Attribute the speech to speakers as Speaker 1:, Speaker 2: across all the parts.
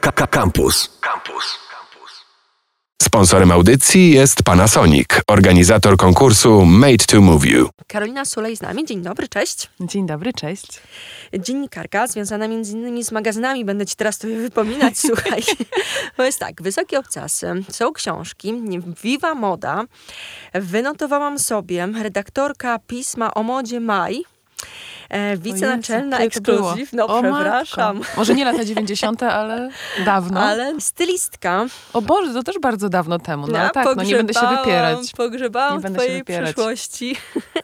Speaker 1: Campus. Campus. Sponsorem audycji jest Panasonic, organizator konkursu Made to Move You.
Speaker 2: Karolina Sulej z nami. Dzień dobry, cześć.
Speaker 3: Dzień dobry, cześć.
Speaker 2: Dziennikarka związana między innymi z magazynami. Będę ci teraz to wypominać, słuchaj. Bo jest tak, Wysokie Obcasy, są książki, Viva Moda. Wynotowałam sobie redaktorka pisma o modzie Maj, E, wicenaczelna ekskluzyw, no o, przepraszam.
Speaker 3: Matko. Może nie lata 90., ale dawno.
Speaker 2: Ale stylistka.
Speaker 3: O Boże, to też bardzo dawno temu. No ja tak, no nie będę się wypierać.
Speaker 2: Pogrzebałam nie w twojej przyszłości.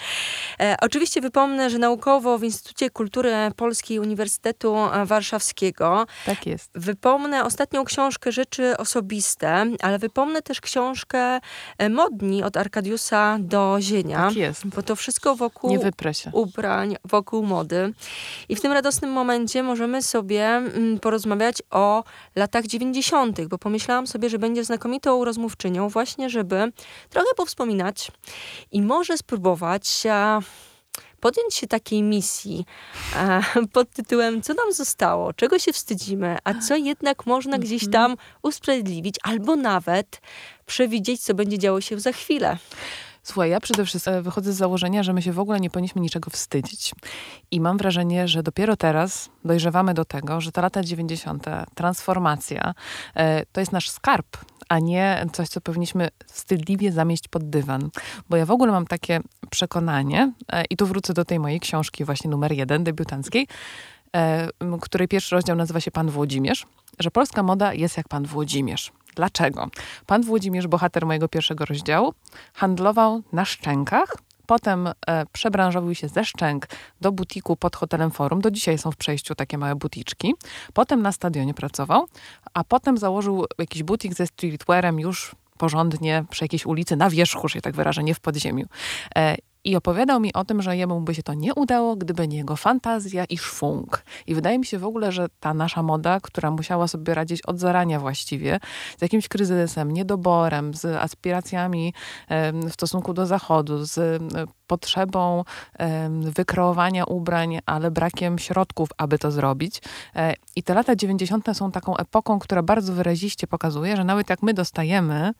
Speaker 2: e, oczywiście wypomnę, że naukowo w Instytucie Kultury Polskiej Uniwersytetu Warszawskiego.
Speaker 3: Tak jest.
Speaker 2: Wypomnę ostatnią książkę Rzeczy Osobiste, ale wypomnę też książkę e, Modni od Arkadiusa do Zienia.
Speaker 3: Tak jest.
Speaker 2: Bo to wszystko wokół
Speaker 3: się.
Speaker 2: ubrań, wokół mody. I w tym radosnym momencie możemy sobie mm, porozmawiać o latach 90., bo pomyślałam sobie, że będzie znakomitą rozmówczynią, właśnie, żeby trochę powspominać i może spróbować podjąć się takiej misji pod tytułem Co nam zostało, czego się wstydzimy, a co jednak można gdzieś mhm. tam usprawiedliwić, albo nawet przewidzieć, co będzie działo się za chwilę.
Speaker 3: Słuchaj, ja przede wszystkim e, wychodzę z założenia, że my się w ogóle nie powinniśmy niczego wstydzić. I mam wrażenie, że dopiero teraz dojrzewamy do tego, że te lata 90., transformacja, e, to jest nasz skarb, a nie coś, co powinniśmy wstydliwie zamieść pod dywan. Bo ja w ogóle mam takie przekonanie, e, i tu wrócę do tej mojej książki, właśnie numer jeden, debiutanckiej, której pierwszy rozdział nazywa się Pan Włodzimierz, że polska moda jest jak Pan Włodzimierz. Dlaczego? Pan Włodzimierz, bohater mojego pierwszego rozdziału, handlował na szczękach, Potem e, przebranżowił się ze szczęk do butiku pod hotelem Forum. Do dzisiaj są w przejściu takie małe buticzki. Potem na stadionie pracował, a potem założył jakiś butik ze streetwearem już porządnie przy jakiejś ulicy na wierzchu, że tak wyrażę, nie w podziemiu. E, i opowiadał mi o tym, że jemu by się to nie udało, gdyby nie jego fantazja i szwung. I wydaje mi się w ogóle, że ta nasza moda, która musiała sobie radzić od zarania właściwie, z jakimś kryzysem, niedoborem, z aspiracjami w stosunku do zachodu, z potrzebą wykreowania ubrań, ale brakiem środków, aby to zrobić. E, I te lata 90. są taką epoką, która bardzo wyraziście pokazuje, że nawet jak my dostajemy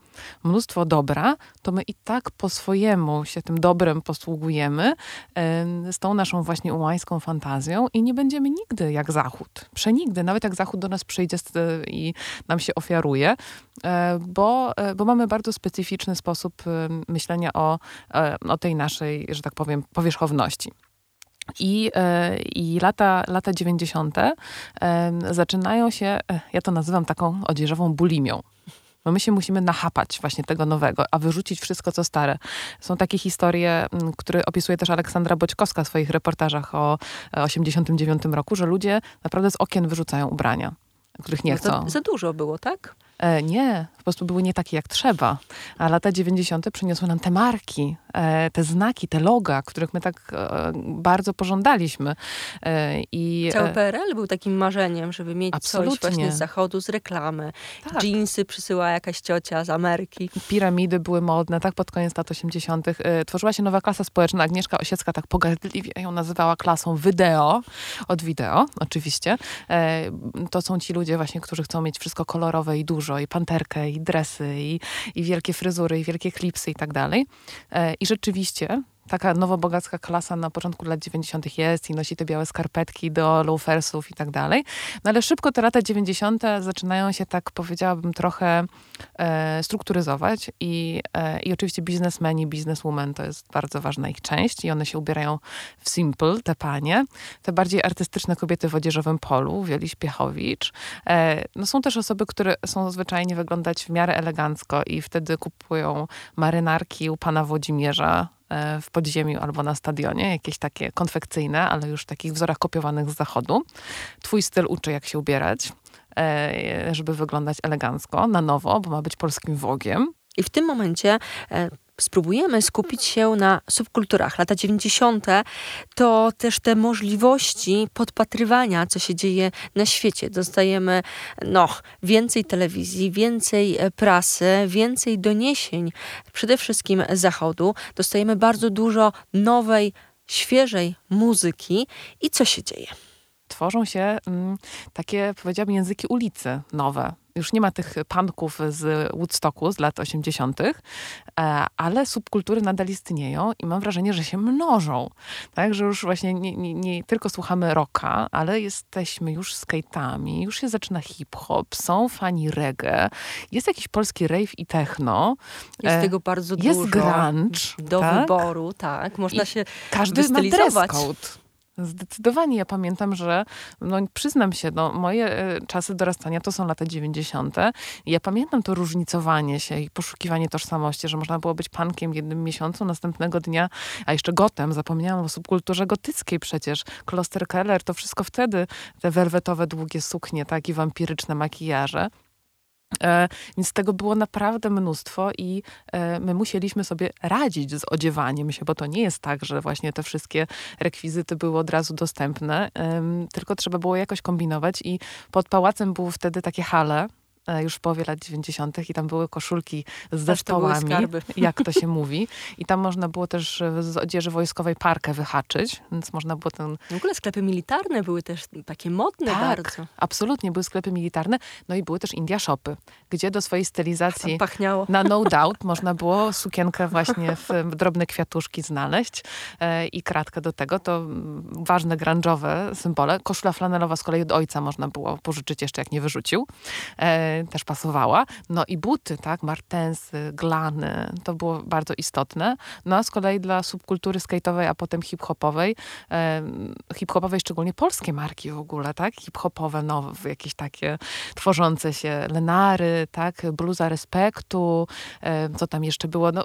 Speaker 3: mnóstwo dobra, to my i tak po swojemu się tym dobrem posługujemy z tą naszą właśnie ułańską fantazją i nie będziemy nigdy jak Zachód. Przenigdy, nawet jak Zachód do nas przyjdzie i nam się ofiaruje, e, bo, e, bo mamy bardzo specyficzny sposób myślenia o, o tej naszej że tak powiem, powierzchowności. I, e, I lata, lata 90. zaczynają się, e, ja to nazywam taką odzieżową bulimią. Bo my się musimy nachapać właśnie tego nowego, a wyrzucić wszystko, co stare. Są takie historie, które opisuje też Aleksandra Boćkowska w swoich reportażach o 89 roku, że ludzie naprawdę z okien wyrzucają ubrania, których nie no chcą.
Speaker 2: Za dużo było, tak?
Speaker 3: E, nie, po prostu były nie takie jak trzeba. A lata 90. przyniosły nam te marki, e, te znaki, te loga, których my tak e, bardzo pożądaliśmy.
Speaker 2: I, Cały PRL był takim marzeniem, żeby mieć absolutnie. coś właśnie z zachodu, z reklamy. Tak. Jeansy przysyła jakaś ciocia z Ameryki.
Speaker 3: Piramidy były modne, tak pod koniec lat 80. Tworzyła się nowa klasa społeczna. Agnieszka Osiecka tak pogardliwie ją nazywała klasą wideo, od wideo oczywiście. To są ci ludzie właśnie, którzy chcą mieć wszystko kolorowe i dużo, i panterkę, i dresy, i, i wielkie fryzury, i wielkie klipsy i tak dalej. E, I rzeczywiście taka nowobogacka klasa na początku lat 90. jest i nosi te białe skarpetki do loafersów i tak dalej. No ale szybko te lata 90. zaczynają się tak, powiedziałabym, trochę e, strukturyzować i, e, i oczywiście biznesmeni, bizneswomen to jest bardzo ważna ich część i one się ubierają w simple, te panie. Te bardziej artystyczne kobiety w odzieżowym polu, Wieli Śpiechowicz. E, no są też osoby, które są zwyczajnie wyglądać w miarę elegancko i wtedy kupują marynarki u pana Włodzimierza, w podziemiu albo na stadionie, jakieś takie konfekcyjne, ale już w takich wzorach kopiowanych z zachodu. Twój styl uczy, jak się ubierać, e, żeby wyglądać elegancko, na nowo, bo ma być polskim wogiem.
Speaker 2: I w tym momencie e, spróbujemy skupić się na subkulturach. Lata 90. to też te możliwości podpatrywania, co się dzieje na świecie. Dostajemy no, więcej telewizji, więcej e, prasy, więcej doniesień, przede wszystkim z zachodu. Dostajemy bardzo dużo nowej, świeżej muzyki. I co się dzieje?
Speaker 3: Tworzą się mm, takie, powiedziałabym, języki ulicy nowe już nie ma tych punków z Woodstocku z lat 80., e, ale subkultury nadal istnieją i mam wrażenie, że się mnożą. Tak, że już właśnie nie, nie, nie tylko słuchamy rocka, ale jesteśmy już skate'ami, już się zaczyna hip-hop, są fani reggae, jest jakiś polski rave i techno.
Speaker 2: Jest e, tego bardzo
Speaker 3: jest
Speaker 2: dużo.
Speaker 3: Jest grunge.
Speaker 2: Do tak? wyboru, tak. Można I się
Speaker 3: każdy ma dress code. Zdecydowanie. Ja pamiętam, że no, przyznam się, no, moje e, czasy dorastania to są lata 90. ja pamiętam to różnicowanie się i poszukiwanie tożsamości, że można było być pankiem jednym miesiącu, następnego dnia, a jeszcze gotem, zapomniałam o subkulturze gotyckiej przecież. Kloster Keller, to wszystko wtedy, te welwetowe, długie suknie, tak, i wampiryczne makijaże. E, więc tego było naprawdę mnóstwo i e, my musieliśmy sobie radzić z odziewaniem się, bo to nie jest tak, że właśnie te wszystkie rekwizyty były od razu dostępne, tylko trzeba było jakoś kombinować i pod pałacem były wtedy takie hale, już w połowie lat 90. i tam były koszulki z zespołami, jak to się mówi. I tam można było też z odzieży wojskowej parkę wyhaczyć, więc można było ten...
Speaker 2: W ogóle sklepy militarne były też takie modne
Speaker 3: tak,
Speaker 2: bardzo.
Speaker 3: absolutnie, były sklepy militarne. No i były też India Shopy, gdzie do swojej stylizacji
Speaker 2: pachniało.
Speaker 3: na No Doubt można było sukienkę właśnie w drobne kwiatuszki znaleźć e, i kratkę do tego. To ważne grunge'owe symbole. Koszula flanelowa z kolei od ojca można było pożyczyć jeszcze, jak nie wyrzucił. Też pasowała. No i buty, tak, martensy, glany, to było bardzo istotne. No a z kolei dla subkultury skate'owej, a potem hip-hopowej, hip-hopowej szczególnie polskie marki w ogóle, tak, hip-hopowe, nowe, jakieś takie tworzące się, Lenary, tak, bluza respektu, co tam jeszcze było, no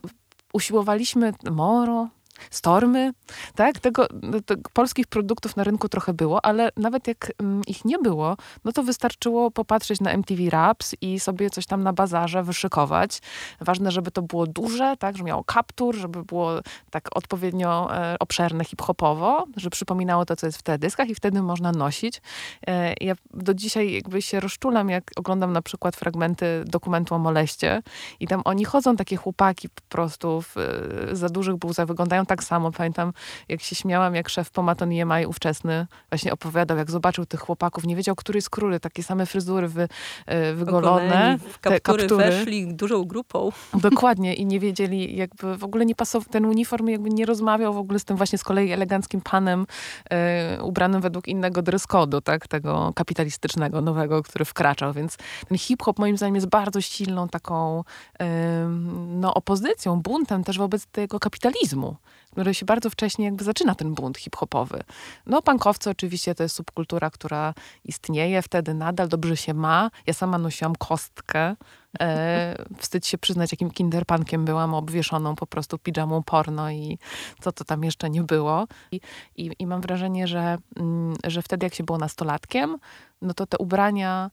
Speaker 3: usiłowaliśmy Moro, Stormy, tak? Tego, no, polskich produktów na rynku trochę było, ale nawet jak mm, ich nie było, no to wystarczyło popatrzeć na MTV Raps i sobie coś tam na bazarze wyszykować. Ważne, żeby to było duże, tak? Że miało kaptur, żeby było tak odpowiednio e, obszerne hip-hopowo, że przypominało to, co jest w teledyskach i wtedy można nosić. E, ja do dzisiaj jakby się rozczulam, jak oglądam na przykład fragmenty dokumentu o moleście i tam oni chodzą, takie chłopaki po prostu w e, za dużych buzach, wyglądają tak samo. Pamiętam, jak się śmiałam, jak szef Pomaton EMI ówczesny właśnie opowiadał, jak zobaczył tych chłopaków, nie wiedział, który jest króly, takie same fryzury wy, e, wygolone.
Speaker 2: W kaptury, te kaptury weszli dużą grupą.
Speaker 3: Dokładnie i nie wiedzieli, jakby w ogóle nie pasował, ten uniform jakby nie rozmawiał w ogóle z tym właśnie z kolei eleganckim panem e, ubranym według innego dress code'u, tak, tego kapitalistycznego, nowego, który wkraczał, więc ten hip-hop moim zdaniem jest bardzo silną taką e, no, opozycją, buntem też wobec tego kapitalizmu który się bardzo wcześnie jakby zaczyna ten bunt hip-hopowy. No punkowcy oczywiście to jest subkultura, która istnieje wtedy nadal, dobrze się ma. Ja sama nosiłam kostkę. E, wstyd się przyznać, jakim kinderpankiem byłam, obwieszoną po prostu pijamą porno i co to tam jeszcze nie było. I, i, i mam wrażenie, że, mm, że wtedy jak się było nastolatkiem, no to te ubrania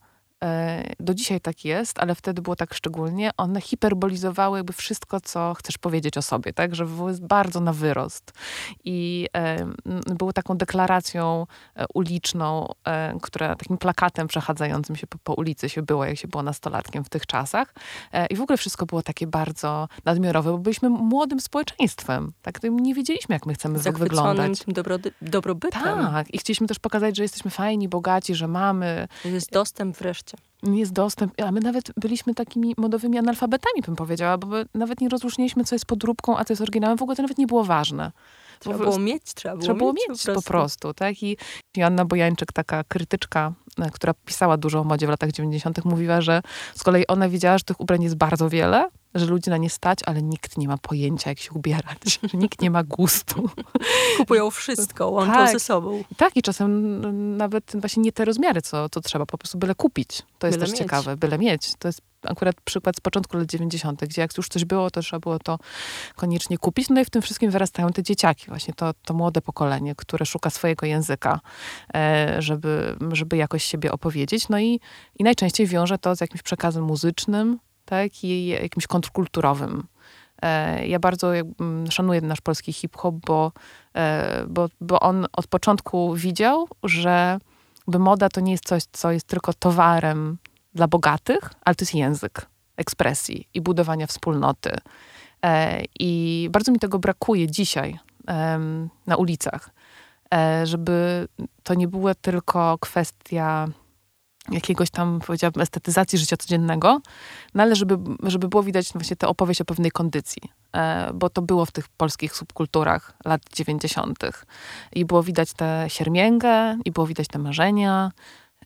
Speaker 3: do dzisiaj tak jest, ale wtedy było tak szczególnie, one hiperbolizowały jakby wszystko, co chcesz powiedzieć o sobie, tak, że były bardzo na wyrost. I e, były taką deklaracją e, uliczną, e, która takim plakatem przechadzającym się po, po, ulicy się było, jak się było nastolatkiem w tych czasach. E, I w ogóle wszystko było takie bardzo nadmiarowe, bo byliśmy młodym społeczeństwem, tak, nie wiedzieliśmy, jak my chcemy wyglądać.
Speaker 2: tym dobrobytem.
Speaker 3: Tak, i chcieliśmy też pokazać, że jesteśmy fajni, bogaci, że mamy.
Speaker 2: Jest dostęp wreszcie
Speaker 3: jest dostęp, a my nawet byliśmy takimi modowymi analfabetami, bym powiedziała, bo nawet nie rozróżniliśmy, co jest podróbką, a co jest oryginałem. W ogóle to nawet nie było ważne.
Speaker 2: Trzeba było mieć, trzeba było,
Speaker 3: trzeba było
Speaker 2: mieć,
Speaker 3: mieć po, prostu. po prostu. tak? I Joanna Bojańczyk, taka krytyczka, która pisała dużo o modzie w latach 90., mówiła, że z kolei ona widziała, że tych ubrań jest bardzo wiele, że ludzi na nie stać, ale nikt nie ma pojęcia, jak się ubierać, że nikt nie ma gustu.
Speaker 2: Kupują wszystko, łączą tak, ze sobą.
Speaker 3: Tak, i czasem nawet właśnie nie te rozmiary, co, co trzeba, po prostu byle kupić. To jest byle też mieć. ciekawe, byle mieć. To jest akurat przykład z początku lat 90., gdzie jak już coś było, to trzeba było to koniecznie kupić. No i w tym wszystkim wyrastają te dzieciaki, właśnie to, to młode pokolenie, które szuka swojego języka, e, żeby, żeby jakoś siebie opowiedzieć. No i, i najczęściej wiąże to z jakimś przekazem muzycznym, tak, i jakimś kontrkulturowym. E, ja bardzo szanuję nasz polski hip-hop, bo, e, bo, bo on od początku widział, że moda to nie jest coś, co jest tylko towarem dla bogatych, ale to jest język ekspresji i budowania wspólnoty. E, I bardzo mi tego brakuje dzisiaj na ulicach. E, żeby to nie była tylko kwestia jakiegoś tam, powiedziałabym, estetyzacji życia codziennego, no ale żeby, żeby było widać właśnie tę opowieść o pewnej kondycji, e, bo to było w tych polskich subkulturach lat 90. I było widać tę siermięgę, i było widać te marzenia,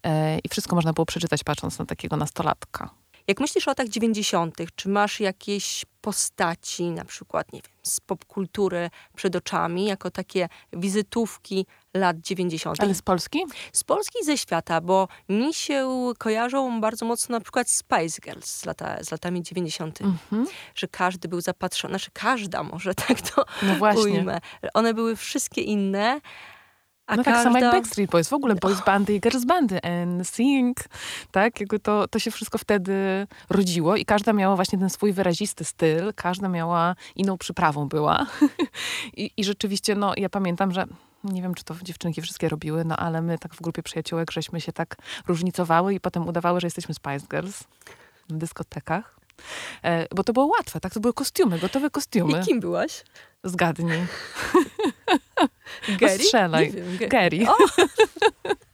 Speaker 3: e, i wszystko można było przeczytać patrząc na takiego nastolatka.
Speaker 2: Jak myślisz o latach 90., czy masz jakieś postaci, na przykład, nie wiem, z popkultury przed oczami, jako takie wizytówki lat 90.
Speaker 3: Ale z Polski?
Speaker 2: Z Polski i ze świata, bo mi się kojarzą bardzo mocno na przykład Spice Girls z, lata, z latami 90.,
Speaker 3: Mhm.
Speaker 2: że każdy był zapatrzony, znaczy każda może tak to
Speaker 3: No właśnie.
Speaker 2: ujmę. One były wszystkie inne, a
Speaker 3: no
Speaker 2: każda...
Speaker 3: tak samo jak Backstreet Boys, w ogóle boys bandy i girls bandy, NSYNC, tak? Jakby to, to się wszystko wtedy rodziło i każda miała właśnie ten swój wyrazisty styl, każda miała inną przyprawą była. I, I rzeczywiście, no ja pamiętam, że nie wiem, czy to dziewczynki wszystkie robiły, no ale my tak w grupie przyjaciółek, żeśmy się tak różnicowały i potem udawały, że jesteśmy Spice Girls na dyskotekach. E, bo to było łatwe, tak? To były kostiumy, gotowe kostiumy.
Speaker 2: I kim byłaś?
Speaker 3: Zgadnij.
Speaker 2: Gary?
Speaker 3: strzelaj.
Speaker 2: Nie wiem, Ga-
Speaker 3: Gary.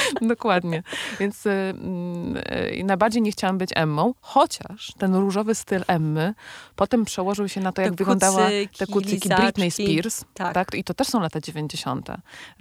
Speaker 3: Dokładnie. Więc y, y, najbardziej nie chciałam być Emmą, chociaż ten różowy styl Emmy potem przełożył się na to,
Speaker 2: Te
Speaker 3: jak wyglądała
Speaker 2: kucyki,
Speaker 3: te kucyki
Speaker 2: lizaczki.
Speaker 3: Britney Spears.
Speaker 2: Tak.
Speaker 3: Tak. I to też są lata 90.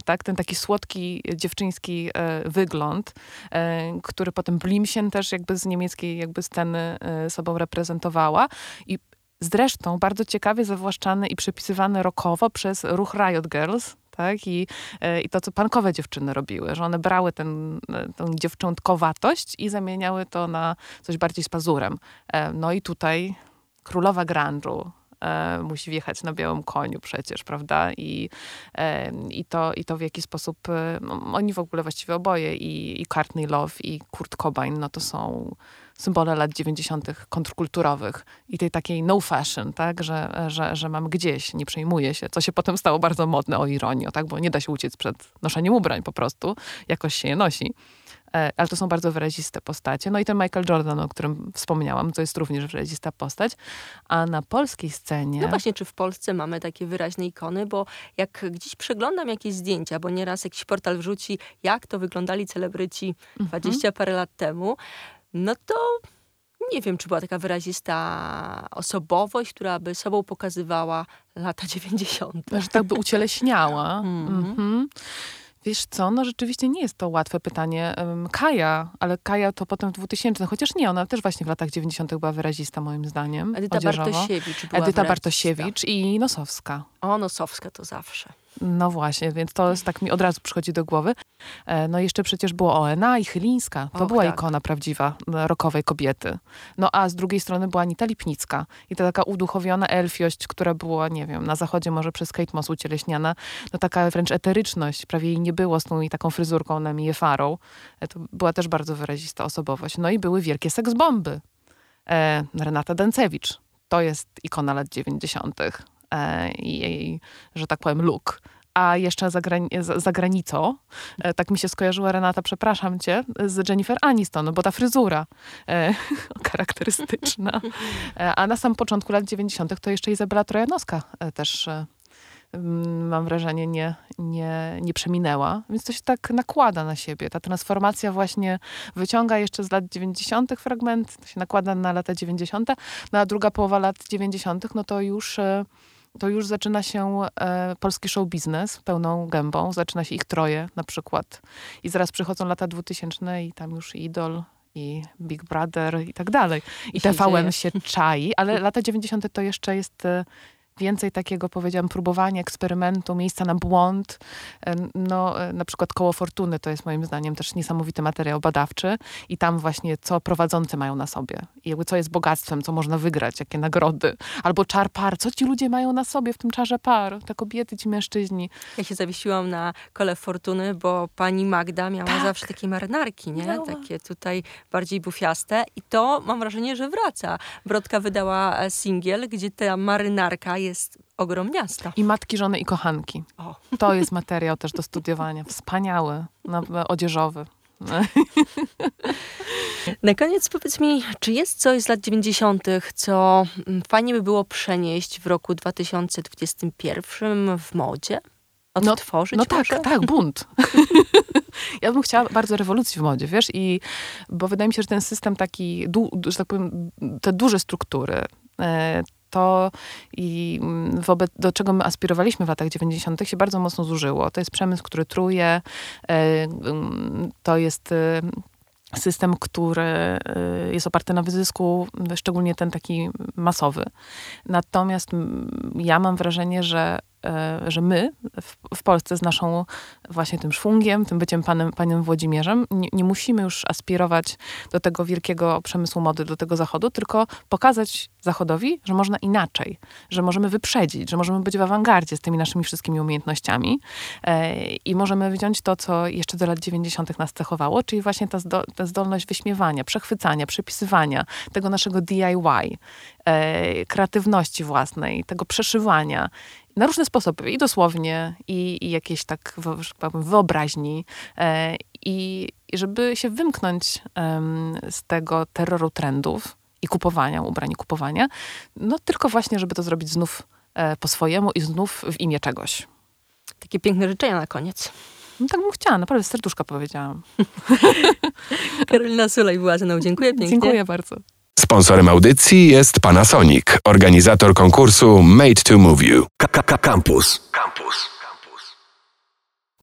Speaker 3: Tak? Ten taki słodki, dziewczyński e, wygląd, e, który potem Blimsien też jakby z niemieckiej jakby sceny e, sobą reprezentowała. I zresztą bardzo ciekawie zawłaszczany i przypisywany rokowo przez ruch Riot Girls, tak? I, e, I to, co pankowe dziewczyny robiły, że one brały ten, e, dziewczątkowatość i zamieniały to na coś bardziej z pazurem. E, No i tutaj królowa grunge'u e, musi wjechać na białym koniu przecież, prawda? I, e, i, to, i to w jaki sposób e, no, oni w ogóle właściwie oboje i, i Courtney Love i Kurt Cobain, no to są symbole lat 90. kontrkulturowych i tej takiej no fashion, tak, że, że, że mam gdzieś, nie przejmuję się, co się potem stało bardzo modne, o ironio, tak, bo nie da się uciec przed noszeniem ubrań po prostu, jakoś się je nosi. E, Ale to są bardzo wyraziste postacie. No i ten Michael Jordan, o którym wspomniałam, to jest również wyrazista postać. A na polskiej scenie...
Speaker 2: No właśnie, czy w Polsce mamy takie wyraźne ikony, bo jak gdzieś przeglądam jakieś zdjęcia, bo nieraz jakiś portal wrzuci, jak to wyglądali celebryci
Speaker 3: Mhm.
Speaker 2: 20 parę lat temu, no to nie wiem, czy była taka wyrazista osobowość, która by sobą pokazywała lata 90.
Speaker 3: że tak by ucieleśniała.
Speaker 2: Mhm.
Speaker 3: Mhm. Wiesz co, no rzeczywiście nie jest to łatwe pytanie. Kaja, ale Kaja to potem w 2000, chociaż nie, ona też właśnie w latach 90. była wyrazista moim zdaniem.
Speaker 2: Edyta
Speaker 3: odzieżowo.
Speaker 2: Bartosiewicz była
Speaker 3: Edyta
Speaker 2: wyrazista.
Speaker 3: Bartosiewicz i Nosowska.
Speaker 2: O, Nosowska to zawsze.
Speaker 3: No właśnie, więc to jest tak mi od razu przychodzi do głowy. E, No jeszcze przecież było ONA i Chylińska. To
Speaker 2: Och,
Speaker 3: była
Speaker 2: tak.
Speaker 3: ikona prawdziwa rokowej kobiety. No a z drugiej strony była Anita Lipnicka. I to taka uduchowiona elfiość, która była, nie wiem, na zachodzie może przez Kate Moss ucieleśniana. No taka wręcz eteryczność. Prawie jej nie było z tą jej taką fryzurką na Miję Farą. E, To była też bardzo wyrazista osobowość. No i były wielkie seksbomby. E, Renata Dęcewicz. To jest ikona lat 90. E, i jej, że tak powiem, look. A jeszcze za, grani- za, granicą, e, tak mi się skojarzyła Renata, przepraszam cię, z Jennifer Aniston, bo ta fryzura e, charakterystyczna. E, a na samym początku lat 90. to jeszcze Izabela Trojanowska e, też e, mam wrażenie, nie, nie, nie przeminęła. Więc to się tak nakłada na siebie. Ta transformacja właśnie wyciąga jeszcze z lat 90. fragment, to się nakłada na lata 90. No a druga połowa lat 90. no to już, to już zaczyna się e, polski show biznes pełną gębą. Zaczyna się ich troje na przykład. I zaraz przychodzą lata 2000 i tam już Idol i Big Brother i tak dalej. I,
Speaker 2: I się
Speaker 3: TVN
Speaker 2: dzieje.
Speaker 3: się czai, ale lata 90. to jeszcze jest e, więcej takiego, powiedziałam, próbowania, eksperymentu, miejsca na błąd. E, No, e, na przykład Koło Fortuny to jest moim zdaniem też niesamowity materiał badawczy i tam właśnie co prowadzący mają na sobie. I jakby co jest bogactwem, co można wygrać, jakie nagrody. Albo czar par, co ci ludzie mają na sobie w tym czarze par, te kobiety, ci mężczyźni.
Speaker 2: Ja się zawiesiłam na kole fortuny, bo pani Magda miała
Speaker 3: Tak.
Speaker 2: zawsze takie marynarki, nie?
Speaker 3: Miała.
Speaker 2: Takie tutaj bardziej bufiaste. I to mam wrażenie, że wraca. Brodka wydała e, singiel, gdzie ta marynarka jest ogromniasta.
Speaker 3: I matki, żony i kochanki.
Speaker 2: O.
Speaker 3: To jest materiał też do studiowania. Wspaniały, odzieżowy.
Speaker 2: Na koniec powiedz mi, czy jest coś z lat 90., co mm, fajnie by było przenieść w roku 2021 w modzie? odtworzyć
Speaker 3: No
Speaker 2: może?
Speaker 3: tak, tak, bunt. ja bym chciała bardzo rewolucji w modzie, wiesz, i bo wydaje mi się, że ten system taki, że tak powiem, te duże struktury, e, to i wobec, do czego my aspirowaliśmy w latach 90. się bardzo mocno zużyło. To jest przemysł, który truje, e, mm, to jest e, system, który e, jest oparty na wyzysku, szczególnie ten taki masowy. Natomiast mm, ja mam wrażenie, że że my w, w Polsce z naszą właśnie tym szwungiem, tym byciem panem, panem Włodzimierzem, nie, nie musimy już aspirować do tego wielkiego przemysłu mody, do tego zachodu, tylko pokazać zachodowi, że można inaczej, że możemy wyprzedzić, że możemy być w awangardzie z tymi naszymi wszystkimi umiejętnościami e, i możemy wziąć to, co jeszcze do lat 90. nas cechowało, czyli właśnie ta, zdo, ta zdolność wyśmiewania, przechwycania, przepisywania, tego naszego DIY, e, kreatywności własnej, tego przeszywania na różne sposoby, i dosłownie, i, i jakieś tak powiem, wyobraźni, e, i, żeby się wymknąć z tego terroru trendów i kupowania, ubrań i kupowania, no tylko właśnie, żeby to zrobić znów e, po swojemu i znów w imię czegoś.
Speaker 2: Takie piękne życzenia na koniec.
Speaker 3: No tak bym chciała, naprawdę serduszka powiedziałam.
Speaker 2: Karolina Sulej była ze mną. Dziękuję pięknie.
Speaker 3: Dziękuję bardzo.
Speaker 1: Sponsorem audycji jest Panasonic, organizator konkursu Made to Move You.
Speaker 4: K- K- Campus. Campus.